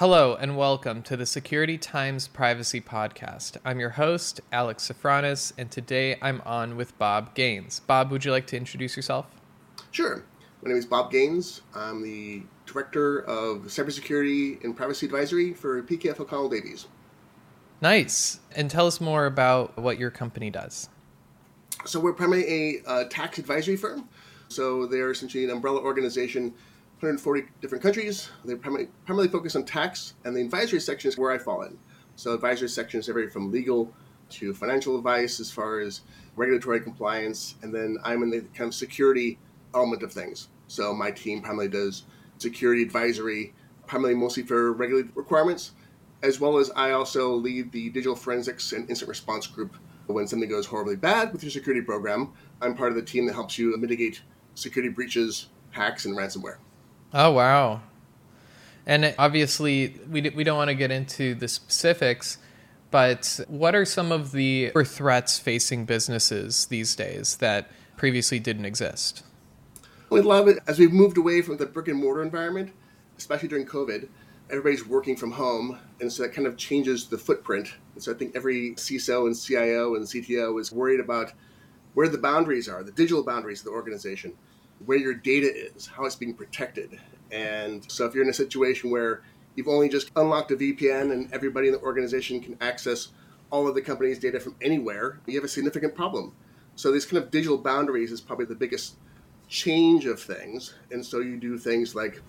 Hello and welcome to the Security Times Privacy Podcast. I'm your host, Alex Sofronas, and today I'm on with Bob Gaines. Bob, would you like to introduce yourself? Sure. My name is Bob Gaines. I'm the Director of Cybersecurity and Privacy Advisory for PKF O'Connor Davies. Nice. And tell us more about what your company does. So, we're primarily a uh, tax advisory firm. So, they're essentially an umbrella organization 140 different countries. They primarily, primarily focus on tax, and the advisory section is where I fall in. So, advisory sections everything from legal to financial advice as far as regulatory compliance, and then I'm in the kind of security element of things. So, my team primarily does security advisory, primarily mostly for regulatory requirements, as well as I also lead the digital forensics and incident response group. When something goes horribly bad with your security program, I'm part of the team that helps you mitigate security breaches, hacks, and ransomware. Oh, wow. And obviously, we, we don't want to get into the specifics, but what are some of the threats facing businesses these days that previously didn't exist? We love it as we've moved away from the brick and mortar environment, especially during COVID. Everybody's working from home, and so that kind of changes the footprint. And so I think every CISO and CIO and CTO is worried about where the boundaries are, the digital boundaries of the organization where your data is, how it's being protected. And so if you're in a situation where you've only just unlocked a VPN and everybody in the organization can access all of the company's data from anywhere, you have a significant problem. So these kind of digital boundaries is probably the biggest change of things. And so you do things like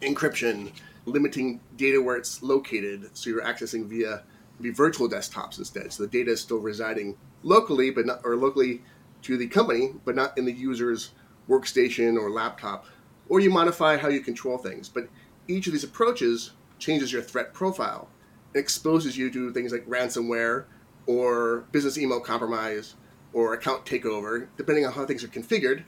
encryption, limiting data where it's located, so you're accessing via via virtual desktops instead. So the data is still residing locally, but not or locally to the company, but not in the user's workstation or laptop, or you modify how you control things. But each of these approaches changes your threat profile and exposes you to things like ransomware or business email compromise or account takeover, depending on how things are configured.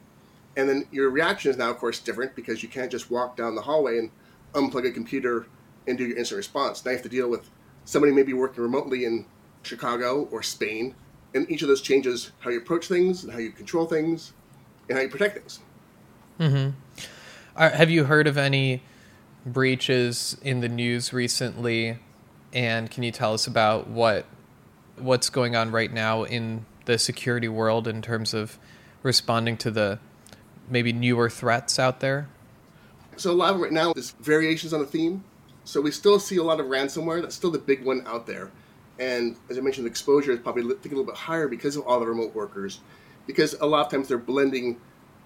And then your reaction is now, of course, different because you can't just walk down the hallway and unplug a computer and do your incident response. Now you have to deal with somebody maybe working remotely in Chicago or Spain. And each of those changes how you approach things and how you control things and how you protect things. Mm-hmm. Uh, have you heard of any breaches in the news recently? And can you tell us about what what's going on right now in the security world in terms of responding to the maybe newer threats out there? So a lot of right now is variations on the theme. So we still see a lot of ransomware. That's still the big one out there. And as I mentioned, the exposure is probably a little bit higher because of all the remote workers because a lot of times they're blending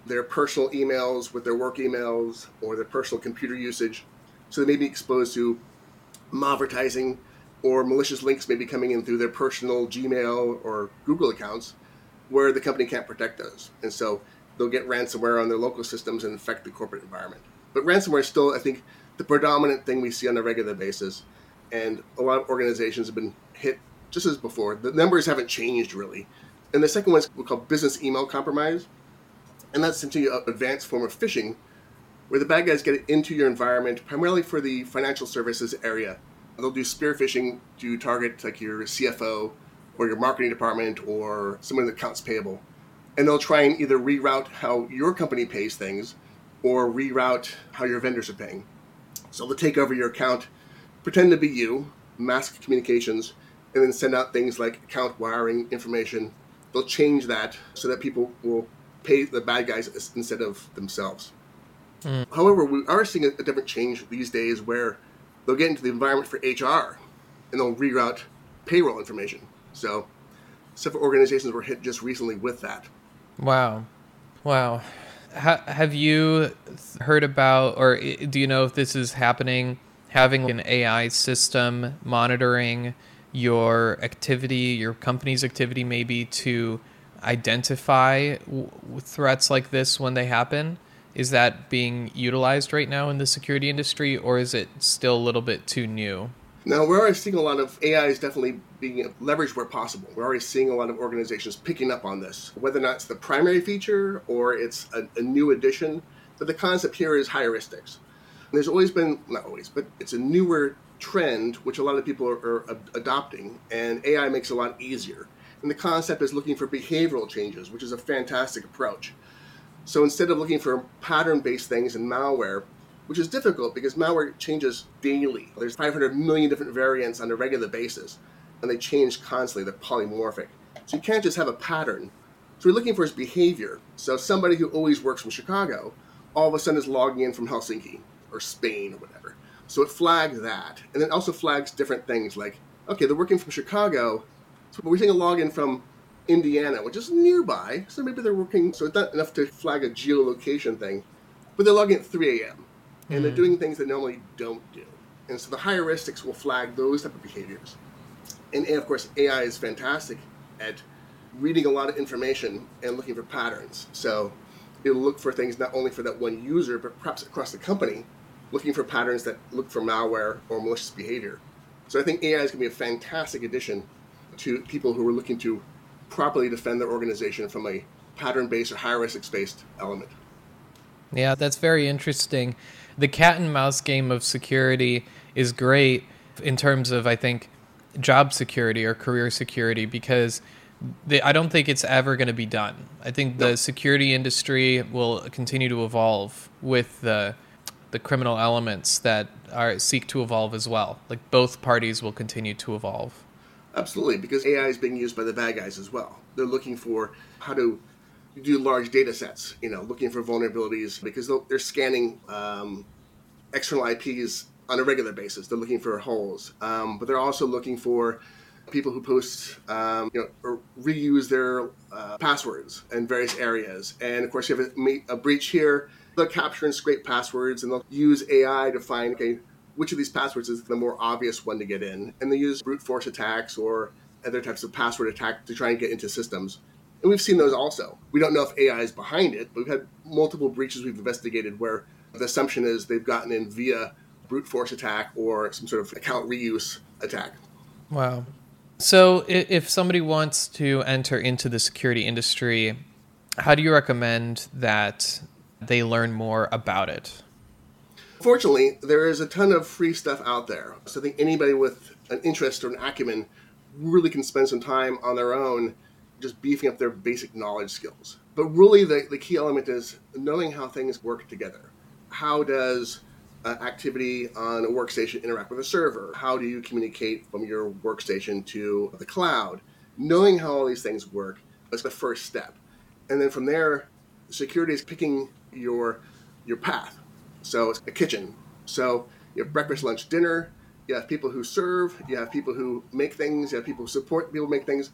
their personal emails with their work emails or their personal computer usage. So they may be exposed to advertising or malicious links may be coming in through their personal Gmail or Google accounts where the company can't protect those. And so they'll get ransomware on their local systems and infect the corporate environment. But ransomware is still, I think, the predominant thing we see on a regular basis. And a lot of organizations have been hit just as before. The numbers haven't changed really. And the second one is called business email compromise. And that's essentially an advanced form of phishing where the bad guys get into your environment primarily for the financial services area. They'll do spear phishing to target like your CFO or your marketing department or someone in the accounts payable. And they'll try and either reroute how your company pays things or reroute how your vendors are paying. So they'll take over your account, pretend to be you, mask communications, and then send out things like account wiring information they'll change that so that people will pay the bad guys instead of themselves. Mm. However, we are seeing a, a, different change these days where they'll get into the environment for HR and they'll reroute payroll information. So several organizations were hit just recently with that. Wow. Wow. Ha- have you heard about, or do you know if this is happening, having an AI system monitoring? Your activity, your company's activity, maybe to identify w- threats like this when they happen? Is that being utilized right now in the security industry, or is it still a little bit too new? Now, we're already seeing a lot of AI is definitely being leveraged where possible. We're already seeing a lot of organizations picking up on this, whether or not it's the primary feature or it's a, a new addition. But the concept here is heuristics. There's always been, not always, but it's a newer trend which a lot of people are, are adopting, and AI makes it a lot easier. And the concept is looking for behavioral changes, which is a fantastic approach. So instead of looking for pattern based things in malware, which is difficult because malware changes daily. There's 500 million different variants on a regular basis, and they change constantly. They're polymorphic. So you can't just have a pattern. So we're looking for his behavior. So somebody who always works from Chicago, all of a sudden is logging in from Helsinki or Spain or whatever. So it flags that. And then also flags different things like, okay, they're working from Chicago, but we're seeing a login from Indiana, which is nearby. So maybe they're working, so it's not enough to flag a geolocation thing, but they're logging at 3 a.m. and mm they're hmm. doing things they normally don't do. And so the heuristics will flag those type of behaviors. And, and of course, AI is fantastic at reading a lot of information and looking for patterns. So it'll look for things not only for that one user, but perhaps across the company, looking for patterns that look for malware or malicious behavior. So I think AI is going to be a fantastic addition to people who are looking to properly defend their organization from a pattern-based or heuristics-based element. Yeah, that's very interesting. The cat and mouse game of security is great in terms of, I think, job security or career security because I don't think it's ever going to be done. I think the security industry will continue to evolve with the the criminal elements that are seek to evolve as well. Like both parties will continue to evolve. Absolutely, because AI is being used by the bad guys as well. They're looking for how to do large data sets, you know, looking for vulnerabilities because they're scanning um, external IPs on a regular basis. They're looking for holes, um, but they're also looking for people who post, um, you know, or reuse their uh, passwords in various areas. And of course, you have a, a, breach here. They'll capture and scrape passwords, and they'll use AI to find okay which of these passwords is the more obvious one to get in. And they use brute force attacks or other types of password attack to try and get into systems. And we've seen those also. We don't know if AI is behind it, but we've had multiple breaches we've investigated where the assumption is they've gotten in via brute force attack or some sort of account reuse attack. Wow. So, if somebody wants to enter into the security industry, how do you recommend that they learn more about it? Fortunately, there is a ton of free stuff out there. So, I think anybody with an interest or an acumen really can spend some time on their own just beefing up their basic knowledge skills. But really, the, the key element is knowing how things work together. How does uh, activity on a workstation interact with a server? How do you communicate from your workstation to the cloud? Knowing how all these things work is the first step. And then from there, security is picking your your path. So it's a kitchen. So you have breakfast, lunch, dinner. You have people who serve. You have people who make things. You have people who support people make things.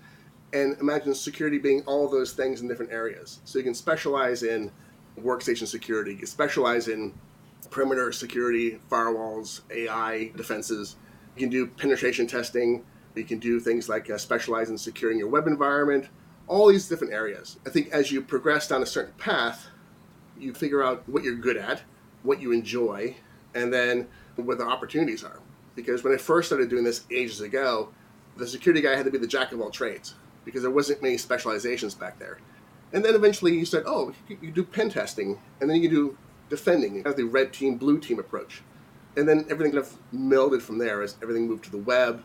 And imagine security being all those things in different areas. So you can specialize in workstation security. You specialize in perimeter security, firewalls, AI defenses. You can do penetration testing. You can do things like uh, specialize in securing your web environment. All these different areas. I think as you progress down a certain path, you figure out what you're good at, what you enjoy, and then what the opportunities are. Because when I first started doing this ages ago, the security guy had to be the jack of all trades because there wasn't many specializations back there. And then eventually you said, oh, you do pen testing, and then you do defending. You have the red team, blue team approach. And then everything kind of melded from there as everything moved to the web.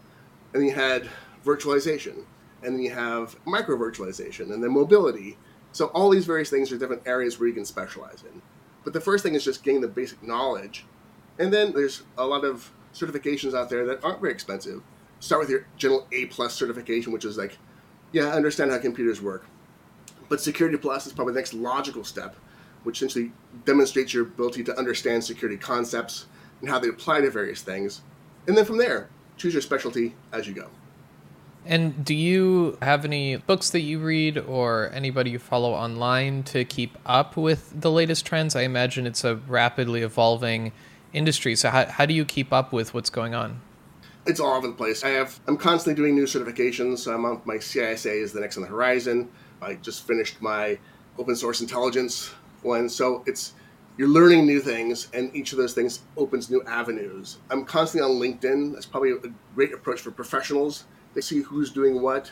And then you had virtualization. And then you have micro virtualization, and then mobility. So all these various things are different areas where you can specialize in. But the first thing is just getting the basic knowledge. And then there's a lot of certifications out there that aren't very expensive. Start with your general A plus certification, which is like, yeah, I understand how computers work. But Security Plus is probably the next logical step which essentially demonstrates your ability to understand security concepts and how they apply to various things. And then from there, choose your specialty as you go. And do you have any books that you read or anybody you follow online to keep up with the latest trends? I imagine it's a rapidly evolving industry. So how, how do you keep up with what's going on? It's all over the place. I have I'm constantly doing new certifications. I'm on my CISA is the next on the horizon. I just finished my open source intelligence one. So it's you're learning new things, and each of those things opens new avenues. I'm constantly on LinkedIn. That's probably a great approach for professionals. They see who's doing what.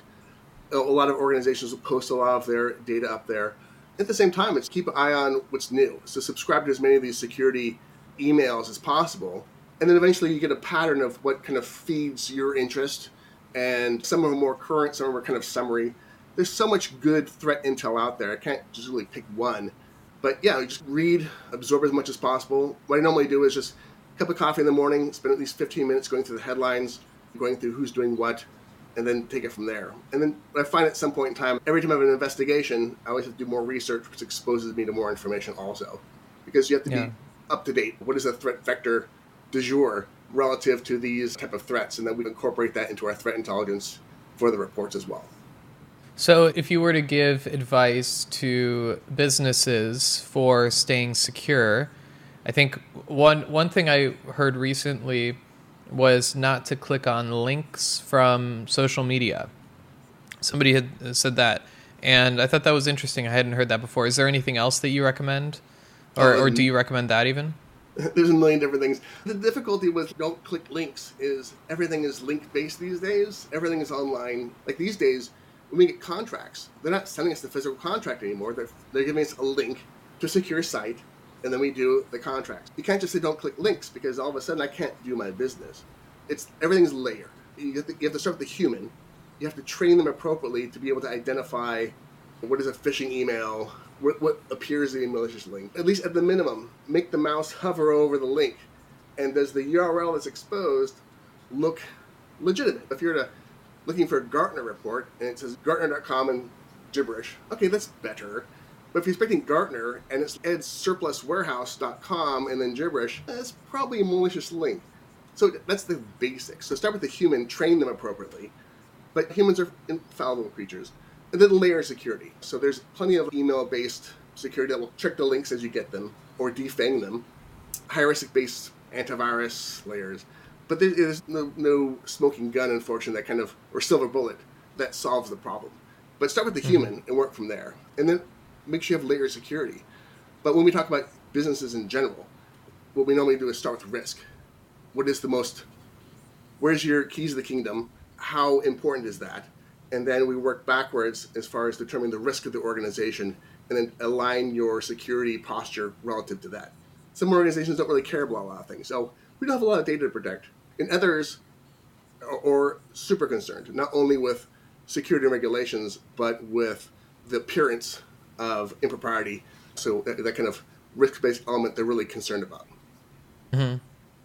A lot of organizations will post a lot of their data up there. At the same time, it's keep an eye on what's new. So subscribe to as many of these security emails as possible, and then eventually you get a pattern of what kind of feeds your interest. And some of them are more current, some of them are kind of summary. There's so much good threat intel out there. I can't just really pick one But yeah, just read, absorb as much as possible. What I normally do is just a cup of coffee in the morning, spend at least 15 minutes going through the headlines, going through who's doing what, and then take it from there. And then I find at some point in time, every time I have an investigation, I always have to do more research, which exposes me to more information also. Because you have to yeah. be up to date. What is a threat vector du jour relative to these type of threats? And then we incorporate that into our threat intelligence for the reports as well. So, if you were to give advice to businesses for staying secure, I think one one thing I heard recently was not to click on links from social media. Somebody had said that, and I thought that was interesting. I hadn't heard that before. Is there anything else that you recommend, or, um, or do you recommend that even? There's a million different things. The difficulty with don't click links is everything is link based these days. Everything is online. Like these days, when we get contracts, they're not sending us the physical contract anymore. They're, they're giving us a link to a secure site and then we do the contracts. You can't just say don't click links because all of a sudden I can't do my business. It's everything's layered. You have to, you have to start with the human. You have to train them appropriately to be able to identify what is a phishing email, what, what appears to be a malicious link. At least at the minimum, make the mouse hover over the link, and does the URL that's exposed look legitimate? If you're looking for a Gartner report and it says Gartner.com and gibberish, okay, that's better but if you're expecting Gartner and it's edsurpluswarehouse.com and then gibberish, that's probably a malicious link. So that's the basics. So start with the human, train them appropriately. But humans are infallible creatures. And then layer security. So there's plenty of email based security that will check the links as you get them or defang them. Heuristic based antivirus layers. But there's no, no smoking gun, unfortunately, that kind of, or silver bullet that solves the problem. But start with the mm-hmm. human and work from there. And then make sure you have layer security. But when we talk about businesses in general, what we normally do is start with risk. What is the most, where's your keys of the kingdom? How important is that? And then we work backwards as far as determining the risk of the organization and then align your security posture relative to that. Some organizations don't really care about a lot of things. So we don't have a lot of data to protect. And others are, are super concerned, not only with security regulations, but with the appearance of impropriety. So that, that kind of risk-based element they're really concerned about. Mm-hmm.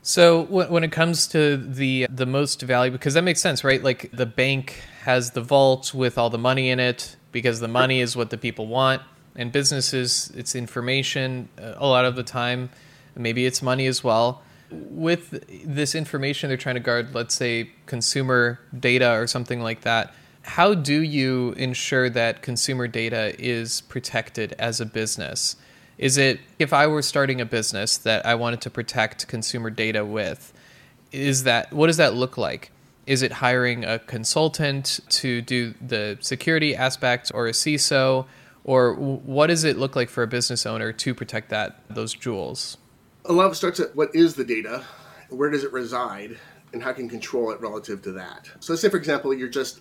So when it comes to the the most value, because that makes sense, right? Like the bank has the vault with all the money in it because the money is what the people want, and businesses it's information uh, a lot of the time. Maybe it's money as well. With this information, they're trying to guard, let's say, consumer data or something like that how do you ensure that consumer data is protected as a business? Is it if I were starting a business that I wanted to protect consumer data with, is that what does that look like? Is it hiring a consultant to do the security aspect or a CISO? Or what does it look like for a business owner to protect that those jewels? A lot of it starts at what is the data, where does it reside, and how can you control it relative to that. So let's say, for example, you're just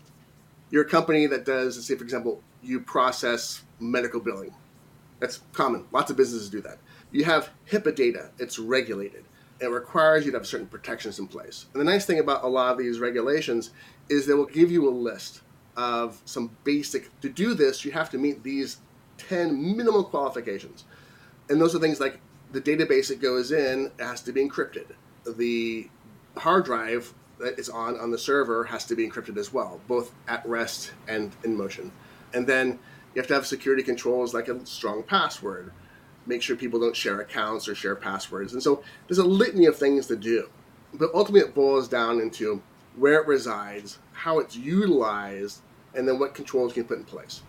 you're a company that does, let's say, for example, you process medical billing. That's common. Lots of businesses do that. You have HIPAA data, it's regulated. It requires you to have certain protections in place. And the nice thing about a lot of these regulations is they will give you a list of some basic, to do this, you have to meet these 10 minimal qualifications. And those are things like the database that goes in has to be encrypted. The hard drive that is on on the server has to be encrypted as well, both at rest and in motion. And then you have to have security controls like a strong password. Make sure people don't share accounts or share passwords. And so there's a litany of things to do. But ultimately, it boils down into where it resides, how it's utilized, and then what controls you can put in place.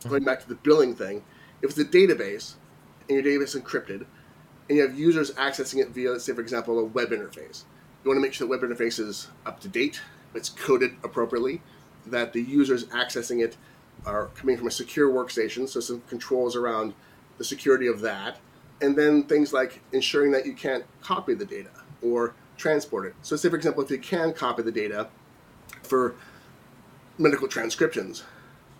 Mm-hmm. Going back to the billing thing, if it's a database and your database is encrypted, and you have users accessing it via, let's say, for example, a web interface, you want to make sure the web interface is up to date, it's coded appropriately, that the users accessing it are coming from a secure workstation, so some controls around the security of that. And then things like ensuring that you can't copy the data or transport it. So, say, for example, if you can copy the data for medical transcriptions,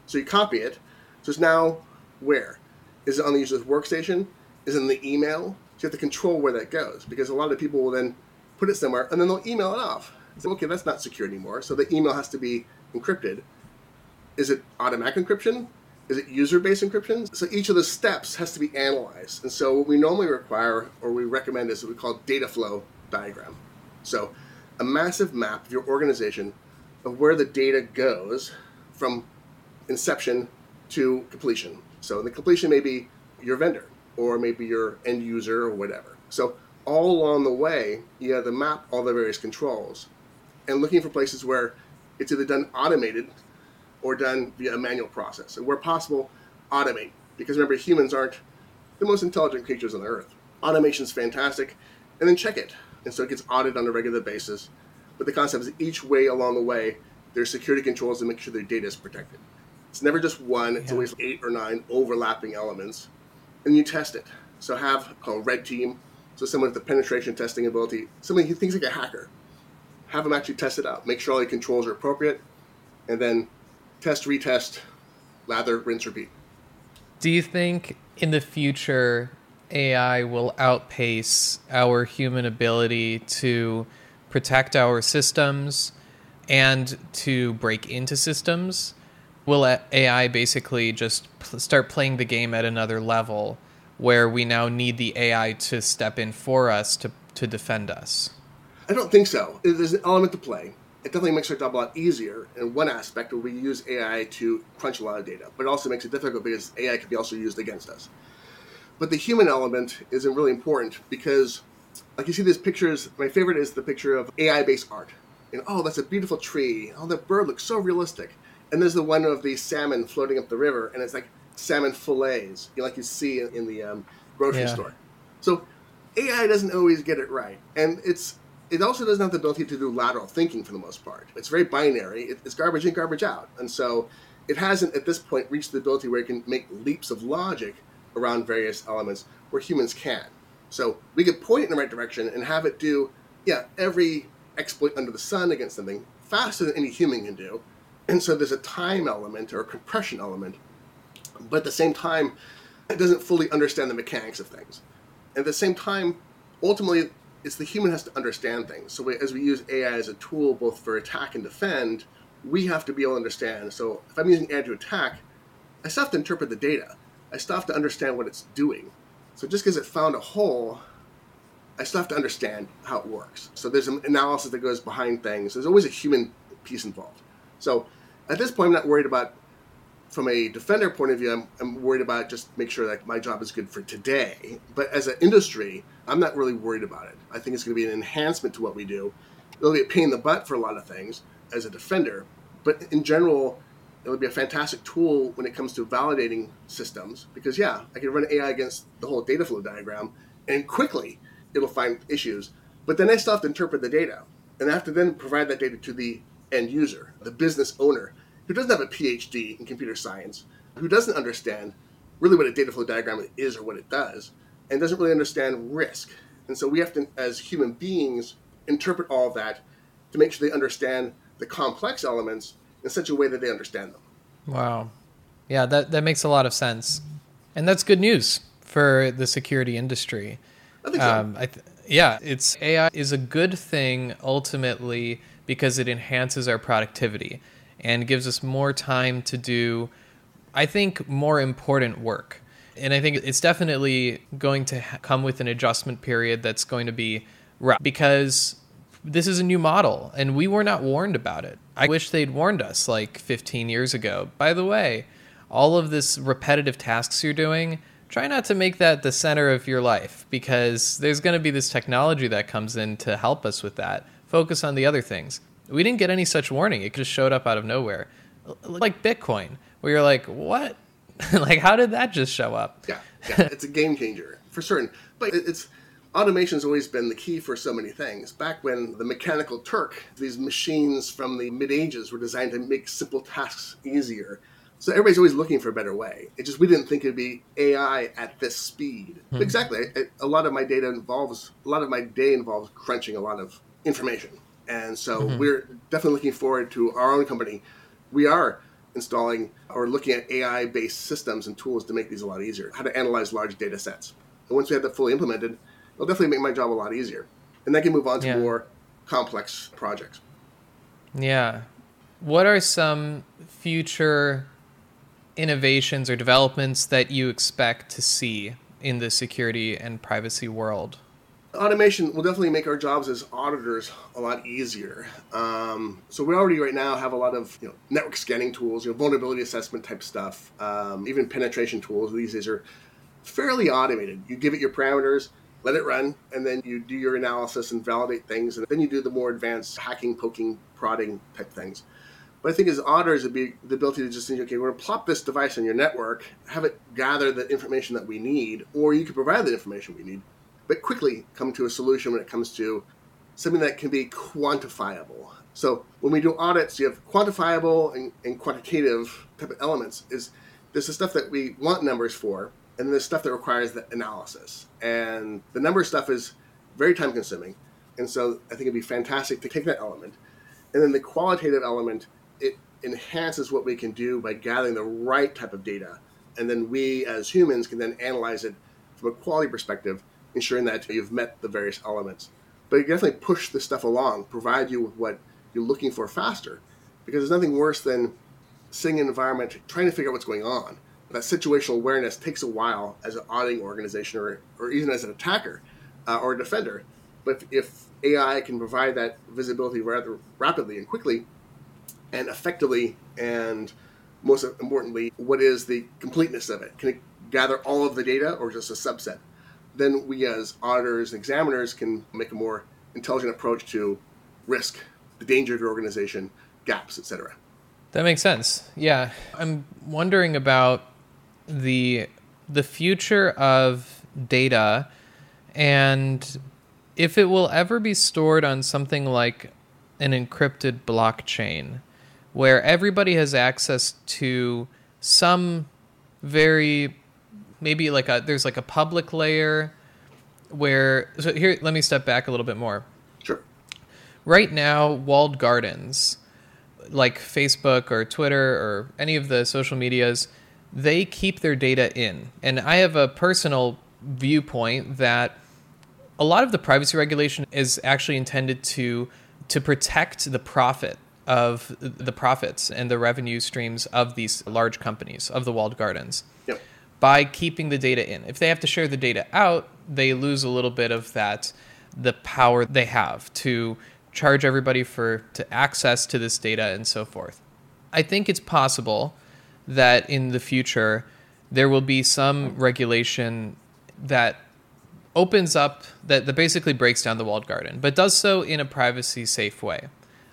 so you copy it, so it's now where? Is it on the user's workstation? Is it in the email? So you have to control where that goes because a lot of people will then put it somewhere, and then they'll email it off. Okay, that's not secure anymore. So the email has to be encrypted. Is it automatic encryption? Is it user based encryption? So each of the steps has to be analyzed. And so what we normally require or we recommend is what we call data flow diagram. So a massive map of your organization of where the data goes from inception to completion. So the completion may be your vendor or maybe your end user or whatever. So all along the way, you have to map all the various controls and looking for places where it's either done automated or done via a manual process. And where possible, automate. Because remember, humans aren't the most intelligent creatures on the earth. Automation is fantastic, and then check it. And so it gets audited on a regular basis. But the concept is each way along the way, there's security controls to make sure their data is protected. It's never just one, it's yeah. always eight or nine overlapping elements. And you test it. So have called red team, so someone with the penetration testing ability, somebody who thinks like a hacker. Have them actually test it out. Make sure all the controls are appropriate, and then test, retest, lather, rinse, repeat. Do you think in the future AI will outpace our human ability to protect our systems and to break into systems? Will AI basically just start playing the game at another level where we now need the AI to step in for us to, to defend us? I don't think so. There's an element to play it definitely makes our job a lot easier in one aspect where we use AI to crunch a lot of data, but it also makes it difficult because AI can be also used against us. But the human element isn't really important because, like you see these pictures, my favorite is the picture of AI based art. And oh, that's a beautiful tree. Oh, that bird looks so realistic. And there's the one of the salmon floating up the river, and it's like salmon fillets, like you see in, the um, grocery yeah. store. So AI doesn't always get it right. And it's it also doesn't have the ability to do lateral thinking for the most part. It's very binary. it's garbage in, garbage out, and so it hasn't at this point reached the ability where it can make leaps of logic around various elements where humans can. So we could point it in the right direction and have it do, yeah, every exploit under the sun against something faster than any human can do. And so there's a time element or a compression element, but at the same time, it doesn't fully understand the mechanics of things. At the same time, ultimately, it's the human has to understand things. So we, as we use AI as a tool both for attack and defend, we have to be able to understand. So if I'm using AI to attack, I still have to interpret the data. I still have to understand what it's doing. So just because it found a hole, I still have to understand how it works. So there's an analysis that goes behind things. There's always a human piece involved. So at this point, I'm not worried about from a defender point of view, I'm, I'm worried about just make sure that my job is good for today. But as an industry, I'm not really worried about it. I think it's going to be an enhancement to what we do. It'll be a pain in the butt for a lot of things as a defender, but in general, it'll be a fantastic tool when it comes to validating systems because yeah, I can run AI against the whole data flow diagram, and quickly it'll find issues. But then I still have to interpret the data, and I have to then provide that data to the end user, the business owner who doesn't have a PhD in computer science, who doesn't understand really what a data flow diagram is or what it does, and doesn't really understand risk. And so we have to, as human beings, interpret all that to make sure they understand the complex elements in such a way that they understand them. Wow. Yeah, that, that makes a lot of sense. And that's good news for the security industry. I think so. Um, I th- yeah, it's AI is a good thing ultimately because it enhances our productivity and gives us more time to do, I think, more important work. And I think it's definitely going to come with an adjustment period that's going to be rough because this is a new model and we were not warned about it. I wish they'd warned us like 15 years ago. By the way, all of this repetitive tasks you're doing, try not to make that the center of your life because there's going to be this technology that comes in to help us with that. Focus on the other things. We didn't get any such warning. It just showed up out of nowhere. Like Bitcoin, where you're like, what? like, how did that just show up? Yeah, yeah. it's a game changer for certain. But it's automation has always been the key for so many things. Back when the Mechanical Turk, these machines from the mid ages were designed to make simple tasks easier. So everybody's always looking for a better way. It just we didn't think it'd be AI at this speed. Hmm. Exactly. A lot of my data involves a lot of my day involves crunching a lot of information. And so mm-hmm. we're definitely looking forward to our own company. We are installing or looking at AI based systems and tools to make these a lot easier, how to analyze large data sets. And once we have that fully implemented, it'll definitely make my job a lot easier. And then can move on to yeah. more complex projects. Yeah. What are some future innovations or developments that you expect to see in the security and privacy world? Automation will definitely make our jobs as auditors a lot easier. Um, so we already right now have a lot of you know, network scanning tools, you know, vulnerability assessment type stuff, um, even penetration tools. These days are fairly automated. You give it your parameters, let it run, and then you do your analysis and validate things, and then you do the more advanced hacking, poking, prodding type things. But I think as auditors, it'd be the ability to just say, okay, we're to plop this device on your network, have it gather the information that we need, or you can provide the information we need, but quickly come to a solution when it comes to something that can be quantifiable. So when we do audits, you have quantifiable and, and quantitative type of elements. Is there's the stuff that we want numbers for, and there's stuff that requires the analysis. And the number stuff is very time consuming. And so I think it'd be fantastic to take that element. And then the qualitative element, it enhances what we can do by gathering the right type of data. And then we as humans can then analyze it from a quality perspective, ensuring that you've met the various elements. But you definitely push this stuff along, provide you with what you're looking for faster. Because there's nothing worse than in an environment trying to figure out what's going on that situational awareness takes a while as an auditing organization or, or even as an attacker uh, or a defender. But if AI can provide that visibility rather rapidly and quickly and effectively, and most importantly, what is the completeness of it? Can it gather all of the data or just a subset? Then we, as auditors and examiners, can make a more intelligent approach to risk, the danger of your organization, gaps, etc. That makes sense. Yeah. I'm wondering about the the future of data and if it will ever be stored on something like an encrypted blockchain where everybody has access to some very maybe like a there's like a public layer where so here let me step back a little bit more sure right now walled gardens like facebook or twitter or any of the social medias they keep their data in. And I have a personal viewpoint that a lot of the privacy regulation is actually intended to to protect the profit of the profits and the revenue streams of these large companies of the walled gardens yep. By keeping the data in. If they have to share the data out, they lose a little bit of that the power they have to charge everybody for to access to this data and so forth. I think it's possible that in the future there will be some regulation that opens up that, that basically breaks down the walled garden, but does so in a privacy safe way.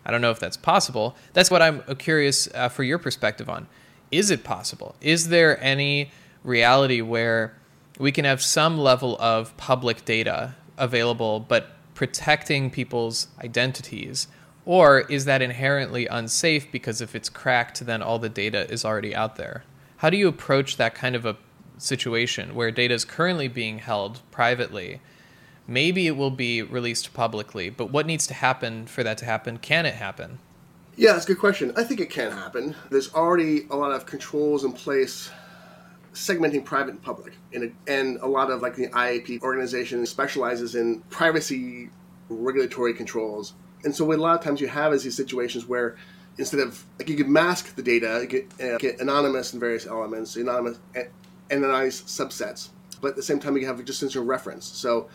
I don't know if that's possible. That's what I'm curious uh, for your perspective on. Is it possible? Is there any reality where we can have some level of public data available, but protecting people's identities or is that inherently unsafe because if it's cracked, then all the data is already out there? How do you approach that kind of a situation where data is currently being held privately? Maybe it will be released publicly, but what needs to happen for that to happen? Can it happen? Yeah, that's a good question. I think it can happen. There's already a lot of controls in place segmenting private and public. And, a, and a lot of like the IAPP organization specializes in privacy regulatory controls and so what a lot of times you have is these situations where instead of like you could mask the data, get, uh, get anonymous in various elements, anonymous, anonymized subsets, but at the same time you have just instant reference. So,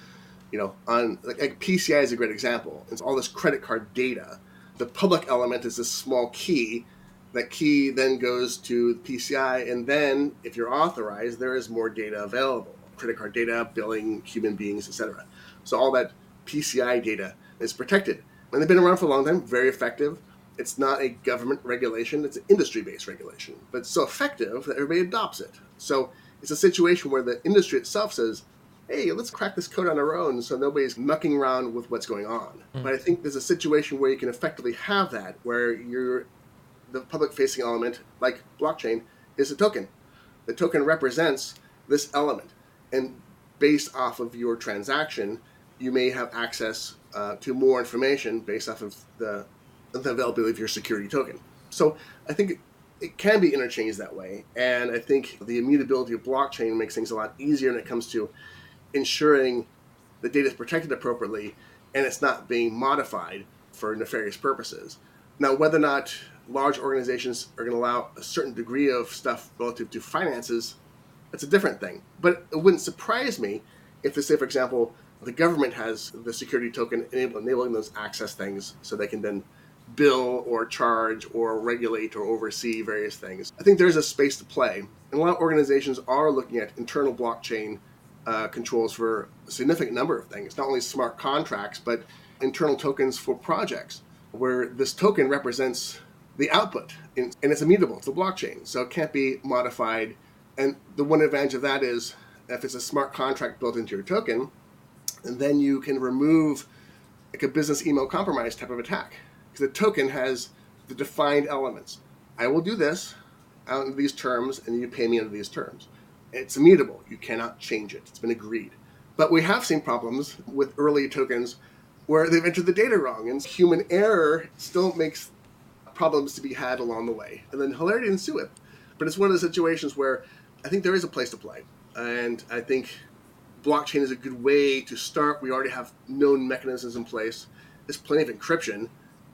you know, on like, like PCI is a great example. It's all this credit card data. The public element is this small key. That key then goes to PCI, and then if you're authorized, there is more data available: credit card data, billing, human beings, etc. So all that PCI data is protected and they've been around for a long time, very effective. It's not a government regulation, it's an industry based regulation, but it's so effective that everybody adopts it. So it's a situation where the industry itself says, hey, let's crack this code on our own so nobody's mucking around with what's going on. Mm. But I think there's a situation where you can effectively have that, where you're the public facing element, like blockchain, is a token. The token represents this element. And based off of your transaction, you may have access uh, to more information based off of the, the availability of your security token. So I think it, it can be interchanged that way. And I think the immutability of blockchain makes things a lot easier when it comes to ensuring the data is protected appropriately and it's not being modified for nefarious purposes. Now, whether or not large organizations are going to allow a certain degree of stuff relative to finances, that's a different thing. But it wouldn't surprise me if, say, for example, the government has the security token enabling those access things so they can then bill or charge or regulate or oversee various things. I think there's a space to play. And a lot of organizations are looking at internal blockchain uh, controls for a significant number of things, not only smart contracts, but internal tokens for projects, where this token represents the output and it's immutable to the blockchain. So it can't be modified. And the one advantage of that is if it's a smart contract built into your token, then you can remove like a business email compromise type of attack because the token has the defined elements. I will do this out in these terms, and you pay me under these terms. It's immutable. You cannot change it. It's been agreed. But we have seen problems with early tokens where they've entered the data wrong, and human error still makes problems to be had along the way. And then hilarity ensueth. But it's one of the situations where I think there is a place to play. And I think blockchain is a good way to start. We already have known mechanisms in place. There's plenty of encryption,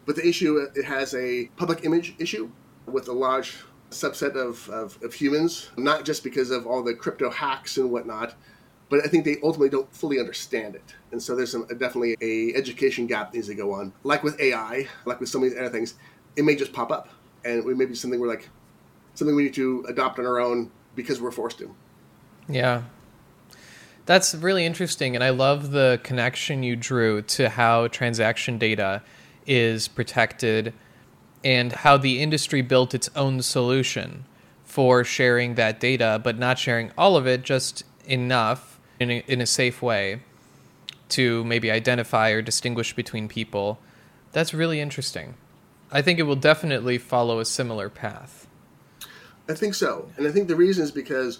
but the issue it has a public image issue with a large subset of, of, of humans, not just because of all the crypto hacks and whatnot, but I think they ultimately don't fully understand it. And so there's some, definitely a education gap needs to go on. Like with AI, like with some of these other things, it may just pop up, and it may be something we're like something we need to adopt on our own because we're forced to. Yeah, that's really interesting, and I love the connection you drew to how transaction data is protected and how the industry built its own solution for sharing that data, but not sharing all of it, just enough in a, in a safe way to maybe identify or distinguish between people. That's really interesting. I think it will definitely follow a similar path. I think so. And I think the reason is because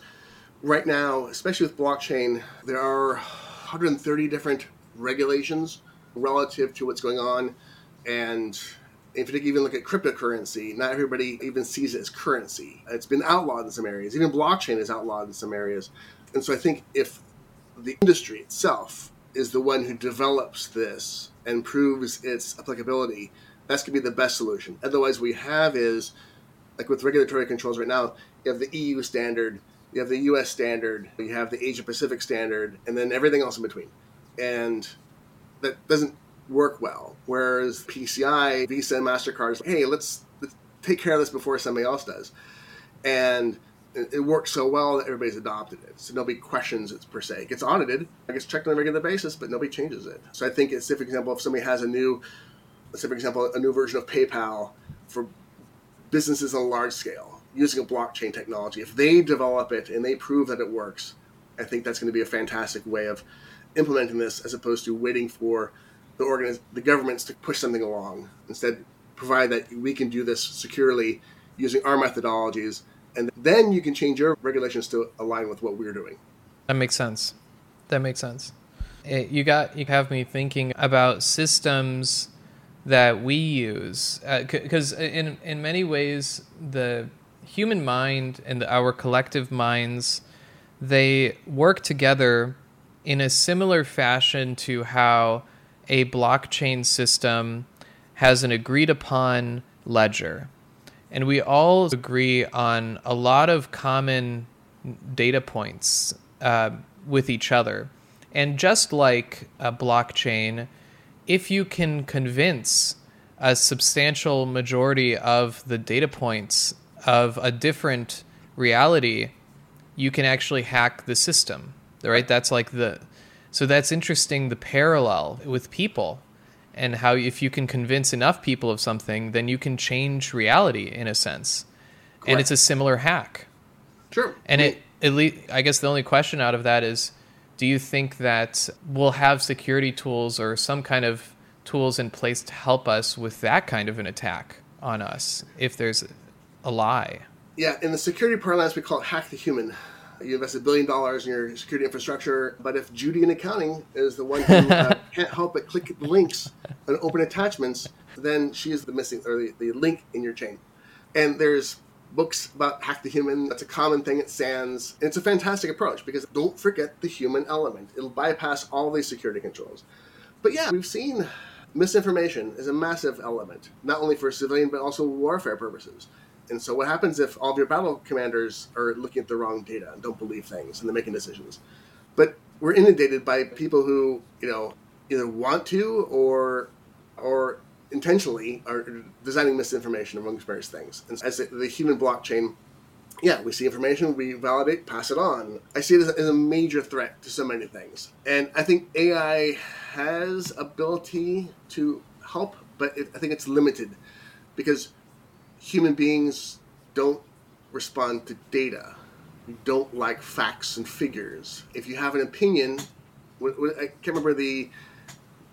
right now, especially with blockchain, there are 130 different regulations relative to what's going on. And if you even look at cryptocurrency, not everybody even sees it as currency. It's been outlawed in some areas. Even blockchain is outlawed in some areas. And so I think if the industry itself is the one who develops this and proves its applicability, that's going to be the best solution. Otherwise, we have is like with regulatory controls right now, you have the EU standard you have the US standard, you have the Asia Pacific standard, and then everything else in between. And that doesn't work well. Whereas PCI, Visa, and MasterCard is hey, let's, let's take care of this before somebody else does. And it, works so well that everybody's adopted it. So nobody questions it per se. It gets audited, it gets checked on a regular basis, but nobody changes it. So I think it's, if, for example, if somebody has a new, say, for example, a new version of PayPal for businesses on a large scale, using a blockchain technology, if they develop it and they prove that it works, I think that's going to be a fantastic way of implementing this as opposed to waiting for the organiz- the governments to push something along. Instead, provide that we can do this securely using our methodologies, and then you can change your regulations to align with what we're doing. That makes sense. That makes sense. It, you got you have me thinking about systems that we use because uh, in in many ways the human mind and our collective minds they work together in a similar fashion to how a blockchain system has an agreed upon ledger. And we all agree on a lot of common data points uh, with each other. And just like a blockchain, if you can convince a substantial majority of the data points of a different reality, you can actually hack the system. Right? That's like the so that's interesting the parallel with people and how if you can convince enough people of something, then you can change reality in a sense. Correct. And it's a similar hack. Sure. And it at least I guess the only question out of that is do you think that we'll have security tools or some kind of tools in place to help us with that kind of an attack on us if there's a lie. Yeah, in the security parlance, we call it hack the human. You invest a billion dollars in your security infrastructure, but if Judy in accounting is the one who uh, can't help but click links and open attachments, then she is the missing or the, the link in your chain. And there's books about hack the human. That's a common thing at SANS. It's a fantastic approach because don't forget the human element. It'll bypass all these security controls. But yeah, we've seen misinformation is a massive element, not only for civilian but also warfare purposes. And so, what happens if all of your battle commanders are looking at the wrong data and don't believe things and they're making decisions? But we're inundated by people who, you know, either want to or or intentionally are designing misinformation amongst various things. And as the human blockchain, yeah, we see information, we validate, pass it on. I see it as a, as a major threat to so many things. And I think AI has ability to help, but it, I think it's limited because human beings don't respond to data. We don't like facts and figures. If you have an opinion, I can't remember the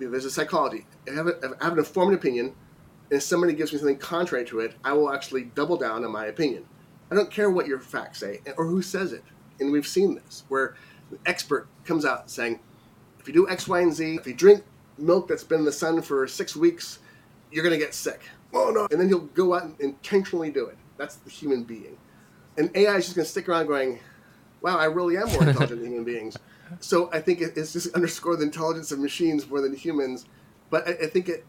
there's a psychology. I have, a, I have an informed opinion, and if somebody gives me something contrary to it, I will actually double down on my opinion. I don't care what your facts say or who says it. And we've seen this where an expert comes out saying, if you do X, Y, and Z, if you drink milk that's been in the sun for six weeks, you're going to get sick. Oh no. And then he'll go out and intentionally do it. That's the human being. And AI is just going to stick around going, wow, I really am more intelligent than human beings. So I think it's just underscore the intelligence of machines more than humans. But I, I think it,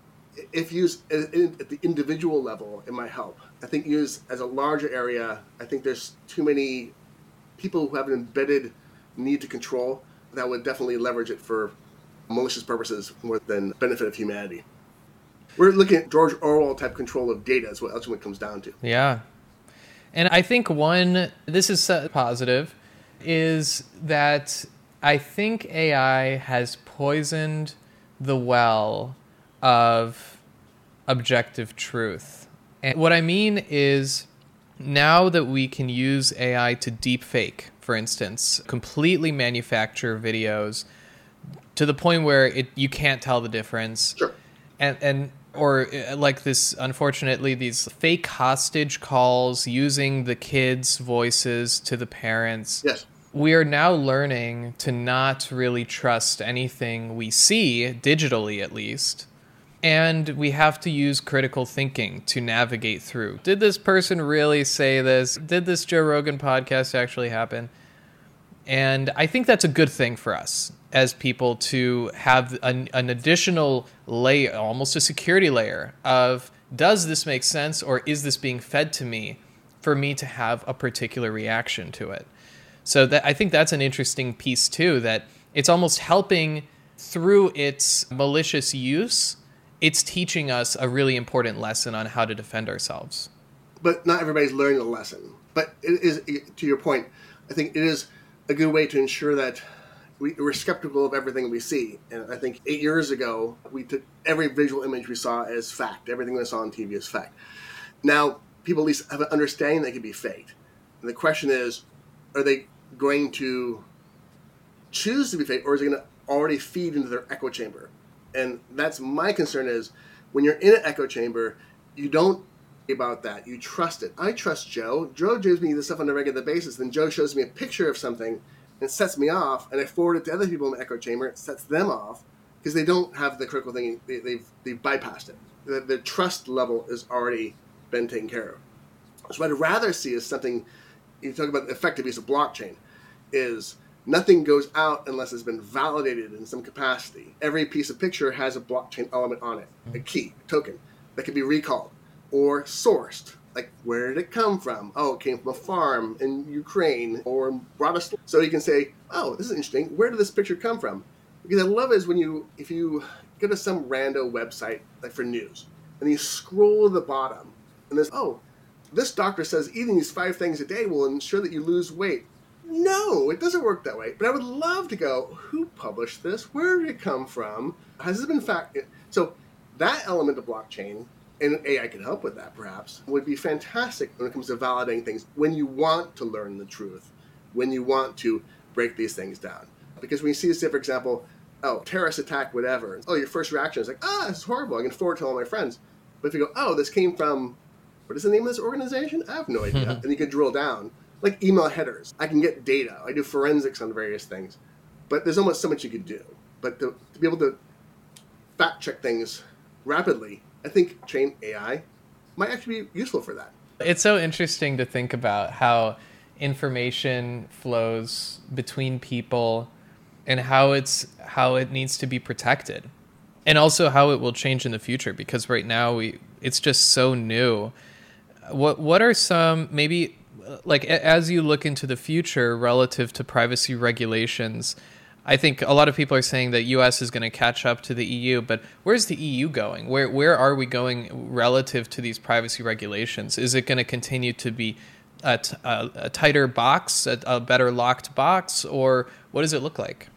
if used at the individual level, it might help. I think used as a larger area, I think there's too many people who have an embedded need to control that would definitely leverage it for malicious purposes more than benefit of humanity. We're looking at George Orwell type control of data is what ultimately comes down to. Yeah. And I think one, this is positive, is that I think AI has poisoned the well of objective truth. And what I mean is now that we can use AI to deepfake, for instance, completely manufacture videos to the point where it you can't tell the difference. Sure. And and or uh, like this unfortunately these fake hostage calls using the kids' voices to the parents. Yes we are now learning to not really trust anything we see, digitally at least. And we have to use critical thinking to navigate through. Did this person really say this? Did this Joe Rogan podcast actually happen? And I think that's a good thing for us as people to have an, an additional layer, almost a security layer of does this make sense or is this being fed to me for me to have a particular reaction to it? So that I think that's an interesting piece too. That it's almost helping through its malicious use. It's teaching us a really important lesson on how to defend ourselves. But not everybody's learning the lesson. But it is, to your point, I think it is a good way to ensure that we, are skeptical of everything we see. And I think eight years ago, we took every visual image we saw as fact. Everything we saw on TV is fact. Now, people at least have an understanding that can be faked. And the question is, are they going to choose to be fake or is it going to already feed into their echo chamber? And that's my concern is when you're in an echo chamber, you don't about that. You trust it. I trust Joe. Joe gives me this stuff on a regular basis. Then Joe shows me a picture of something and sets me off, and I forward it to other people in the echo chamber. It sets them off because they don't have the critical thinking. They, have they've, they've bypassed it. The, the trust level is already been taken care of. So what I'd rather see is something. You talk about the effective use of blockchain is nothing goes out unless it's been validated in some capacity. Every piece of picture has a blockchain element on it, a mm-hmm. key, a token that can be recalled or sourced. Like, where did it come from? Oh, it came from a farm in Ukraine or Belarus. So you can say, oh, this is interesting. Where did this picture come from? Because I love is when you, if you go to some rando website, like for news, and you scroll to the bottom, and there's, oh, this doctor says eating these five things a day will ensure that you lose weight. No, it doesn't work that way. But I would love to go, who published this? Where did it come from? Has this been fact? So that element of blockchain, and AI can help with that perhaps, would be fantastic when it comes to validating things when you want to learn the truth, when you want to break these things down. Because when you see, say, for example, oh, terrorist attack, whatever, oh, your first reaction is like, ah, oh, this is horrible. I can forward to all my friends. But if you go, oh, this came from, what is the name of this organization? I have no idea. and you can drill down like email headers. I can get data. I do forensics on various things, but there's almost so much you can do. But to, to be able to fact check things rapidly, I think chain AI might actually be useful for that. It's so interesting to think about how information flows between people and how it's how it needs to be protected. and also how it will change in the future because right now we it's just so new what what are some maybe like as you look into the future relative to privacy regulations I think a lot of people are saying that US is going to catch up to the EU, but where's the EU going? Where where are we going relative to these privacy regulations? Is it going to continue to be a, tighter box, a, a better locked box, or what does it look like?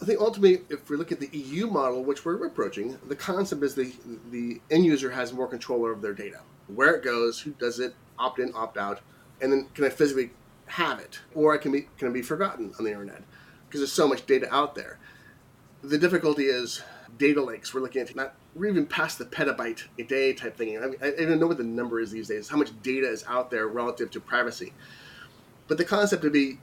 I think ultimately, if we look at the EU model, which we're approaching, the concept is the the end user has more control over their data, where it goes, who does it, opt in, opt out, and then can I physically have it, or I can be can it be forgotten on the internet because there's so much data out there. The difficulty is data lakes. We're looking at not we're even past the petabyte a day type thing. I, mean, I don't even know what the number is these days. How much data is out there relative to privacy? But the concept would be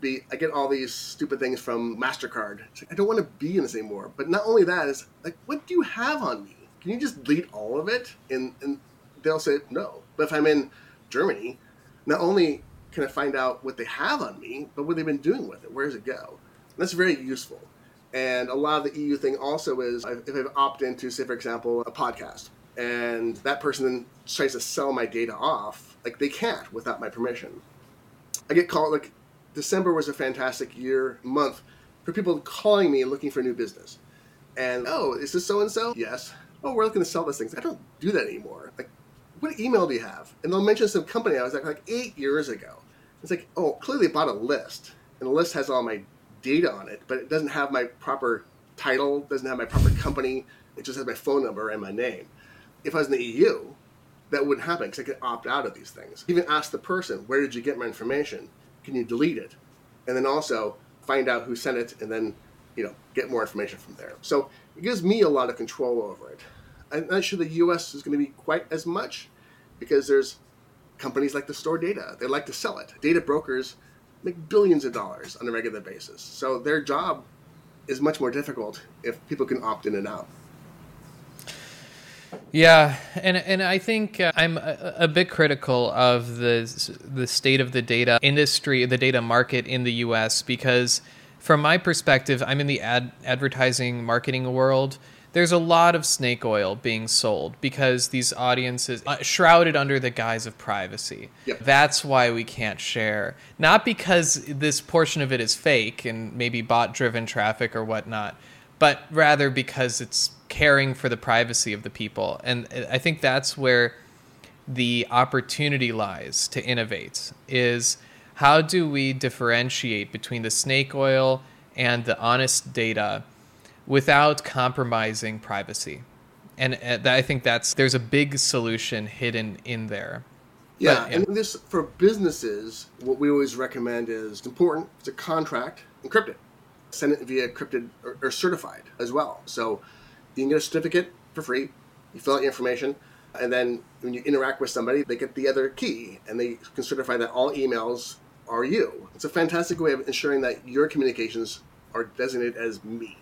be I get all these stupid things from Mastercard. Like, I don't want to be in this anymore. But not only that is like, what do you have on me? Can you just delete all of it? And and they'll say no. But if I'm in Germany, not only can I find out what they have on me, but what they've been doing with it. Where does it go? And that's very useful. And a lot of the EU thing also is if I opt into, say, for example, a podcast, and that person then tries to sell my data off, like they can't without my permission. I get called like December was a fantastic year month for people calling me and looking for new business. And oh, is this so and so? Yes. Oh, we're looking to sell this thing. I don't do that anymore. Like, what email do you have? And they'll mention some company I was like like eight years ago. It's like, oh, clearly bought a list, and the list has all my data on it, but it doesn't have my proper title, doesn't have my proper company. It just has my phone number and my name. If I was in the EU, that wouldn't happen because I could opt out of these things. Even ask the person, where did you get my information? Can you delete it? And then also find out who sent it and then, you know, get more information from there. So it gives me a lot of control over it. I'm not sure the US is going to be quite as much because there's companies like to store data. They like to sell it. Data brokers make billions of dollars on a regular basis. So their job is much more difficult if people can opt in and out. Yeah, and and I think uh, I'm a, a, bit critical of the the state of the data industry, the data market in the U.S. because, from my perspective, I'm in the ad advertising marketing world. There's a lot of snake oil being sold because these audiences uh, shrouded under the guise of privacy. Yep. That's why we can't share, not because this portion of it is fake and maybe bot driven traffic or whatnot, but rather because it's caring for the privacy of the people. And I think that's where the opportunity lies to innovate is how do we differentiate between the snake oil and the honest data without compromising privacy? And uh, I think that's there's a big solution hidden in there. Yeah, but, yeah, and this for businesses, what we always recommend is important. It's a contract, encrypt it, send it via encrypted or, or certified as well. So you can get a certificate for free. You fill out your information, and then when you interact with somebody, they get the other key, and they can certify that all emails are you. It's a fantastic way of ensuring that your communications are designated as me.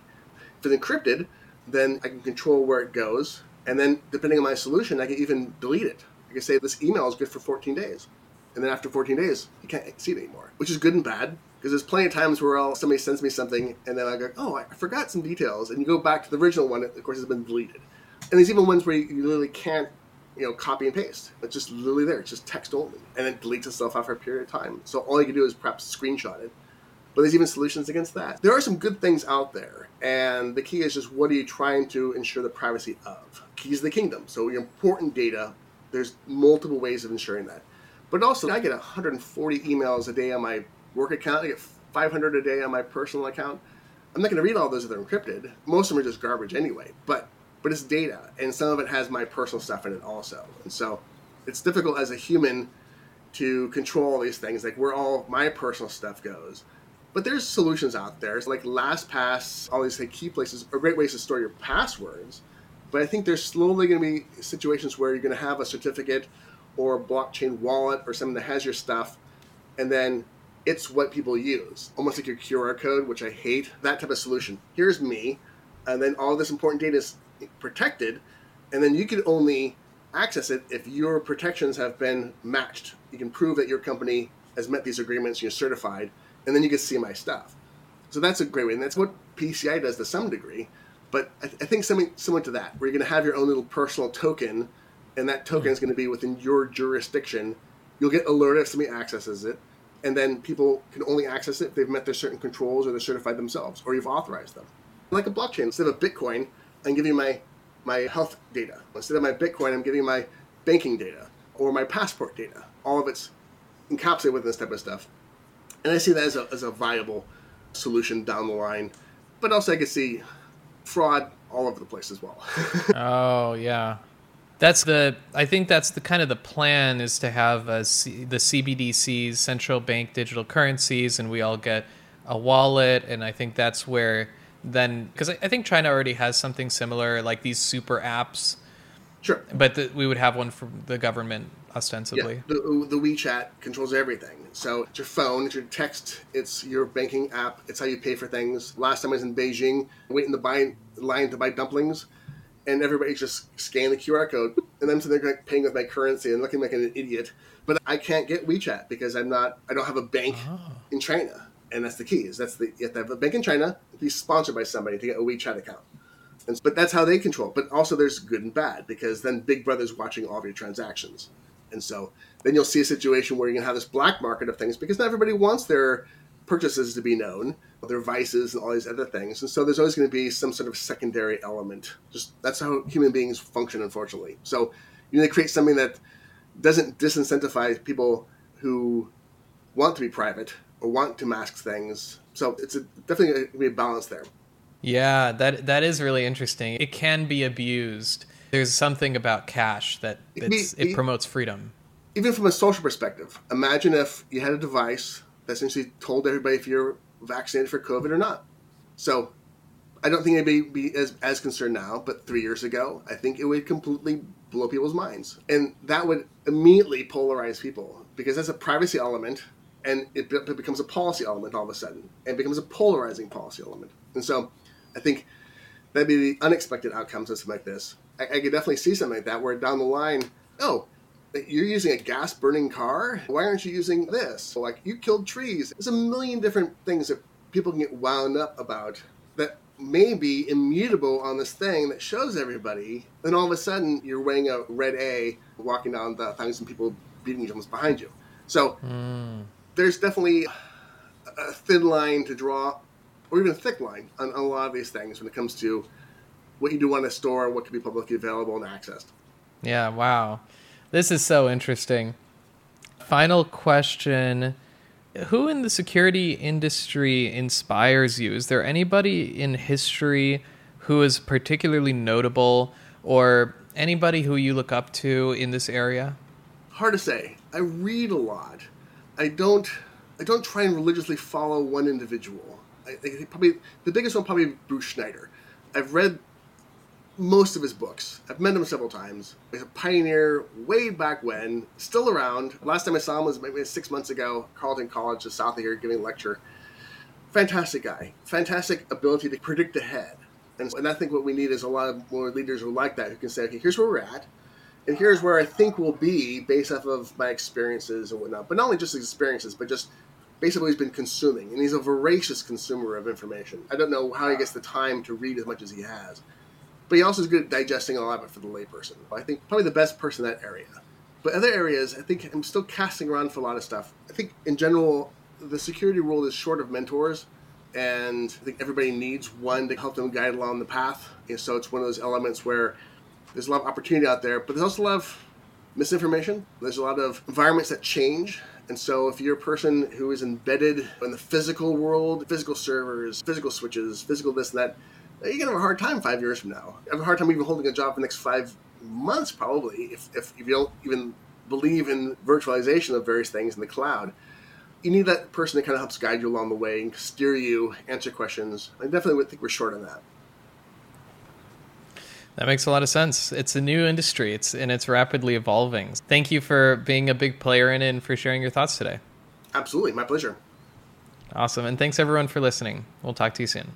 If it's encrypted, then I can control where it goes, and then depending on my solution, I can even delete it. I can say this email is good for 14 days, and then after 14 days, you can't see it anymore, which is good and bad because there's plenty of times where I'll, somebody sends me something and then I go, oh, I forgot some details, and you go back to the original one. Of course, it's been deleted. And there's even ones where you literally can't, you know, copy and paste. It's just literally there. It's just text only, and it deletes itself after a period of time. So all you can do is perhaps screenshot it. But there's even solutions against that. There are some good things out there, and the key is just what are you trying to ensure the privacy of? Keys of the kingdom. So your important data. There's multiple ways of ensuring that. But also, I get 140 emails a day on my work account. I get 500 a day on my personal account. I'm not going to read all those if they're encrypted. Most of them are just garbage anyway. But but it's data, and some of it has my personal stuff in it also. And so it's difficult as a human to control all these things, like where all my personal stuff goes. But there's solutions out there. It's like LastPass, all these like, key places are great ways to store your passwords. But I think there's slowly going to be situations where you're going to have a certificate or a blockchain wallet or something that has your stuff, and then it's what people use, almost like your QR code, which I hate. That type of solution. Here's me, and then all this important data is protected, and then you can only access it if your protections have been matched. You can prove that your company has met these agreements, you're certified, and then you can see my stuff. So that's a great way, and that's what PCI does to some degree. But I, th- I think something similar to that, where you're going to have your own little personal token, and that token is mm-hmm. going to be within your jurisdiction. You'll get alerted if somebody accesses it, and then people can only access it if they've met their certain controls or they're certified themselves, or you've authorized them. Like a blockchain, instead of Bitcoin, I'm giving my my health data. Instead of my Bitcoin, I'm giving my banking data or my passport data. All of it's encapsulated within this type of stuff. And I see that as a, as a viable solution down the line. But also, I can see fraud all over the place as well. oh, yeah. That's the. I think that's the kind of the plan is to have a C, the CBDCs, central bank digital currencies, and we all get a wallet. And I think that's where then because I, I, think China already has something similar, like these super apps. Sure. But the, we would have one from the government ostensibly. Yeah, the, the WeChat controls everything. So it's your phone, it's your text, it's your banking app, it's how you pay for things. Last time I was in Beijing, waiting to buy line to buy dumplings, and everybody just scanned the QR code, and I'm sitting there paying with my currency and looking like an idiot. But I can't get WeChat because I'm not. I don't have a bank oh. in China and that's the key. Is that's the you have to have a bank in China, be sponsored by somebody to get a WeChat account. And, but that's how they control. But also, there's good and bad because then Big Brother's watching all of your transactions, and so then you'll see a situation where you're gonna have this black market of things because not everybody wants their purchases to be known, their vices and all these other things, and so there's always going to be some sort of secondary element. Just that's how human beings function, unfortunately. So you need to create something that doesn't disincentivize people who want to be private or want to mask things. So it's a, definitely a, a balance there. Yeah, that that is really interesting. It can be abused. There's something about cash that it, it promotes freedom. Even from a social perspective, imagine if you had a device that essentially told everybody if you're vaccinated for COVID or not. So I don't think anybody would be as, as concerned now, but three years ago, I think it would completely blow people's minds. And that would immediately polarize people because that's a privacy element and it, it becomes a policy element all of a sudden, and becomes a polarizing policy element. And so, I think that'd be the unexpected outcomes of something like this. I, I could definitely see something like that, where down the line, oh, you're using a gas burning car. Why aren't you using this? Like you killed trees. There's a million different things that people can get wound up about that may be immutable on this thing that shows everybody. Then all of a sudden you're wearing a red A, walking down the things and people beating each other behind you. So mm there's definitely a thin line to draw, or even a thick line on, on, a lot of these things when it comes to what you do want to store, what can be publicly available and accessed. Yeah, wow. This is so interesting. Final question Who in the security industry inspires you? Is there anybody in history who is particularly notable or anybody who you look up to in this area? Hard to say. I read a lot. I don't I don't try and religiously follow one individual. I, I probably the biggest one probably Bruce Schneier. I've read most of his books. I've met him several times. He's a pioneer way back when, still around. Last time I saw him was maybe six months ago, Carleton College, just south of here, giving a lecture. Fantastic guy. Fantastic ability to predict ahead. And, and I think what we need is a lot of more leaders who like that, who can say, okay, here's where we're at and here's where I think we'll be based off of my experiences and whatnot. But not only just experiences, but just basically he's been consuming, and he's a voracious consumer of information. I don't know how he gets the time to read as much as he has, but he also is good at digesting a lot of it for the layperson. I think probably the best person in that area. But other areas, I think I'm still casting around for a lot of stuff. I think in general, the security world is short of mentors, and I think everybody needs one to help them guide along the path. And so it's one of those elements where there's a lot of opportunity out there, but there's also a lot of misinformation. There's a lot of environments that change. And so, if you're a person who is embedded in the physical world, physical servers, physical switches, physical this and that, you're gonna have a hard time five years from now. You have a hard time even holding a job for the next five months, probably, if, if, if you don't even believe in virtualization of various things in the cloud. You need that person that kind of helps guide you along the way and steer you, answer questions. I definitely would think we're short on that. That makes a lot of sense. It's a new industry. It's and it's rapidly evolving. Thank you for being a big player in it and for sharing your thoughts today. Absolutely, my pleasure. Awesome. And thanks everyone for listening. We'll talk to you soon.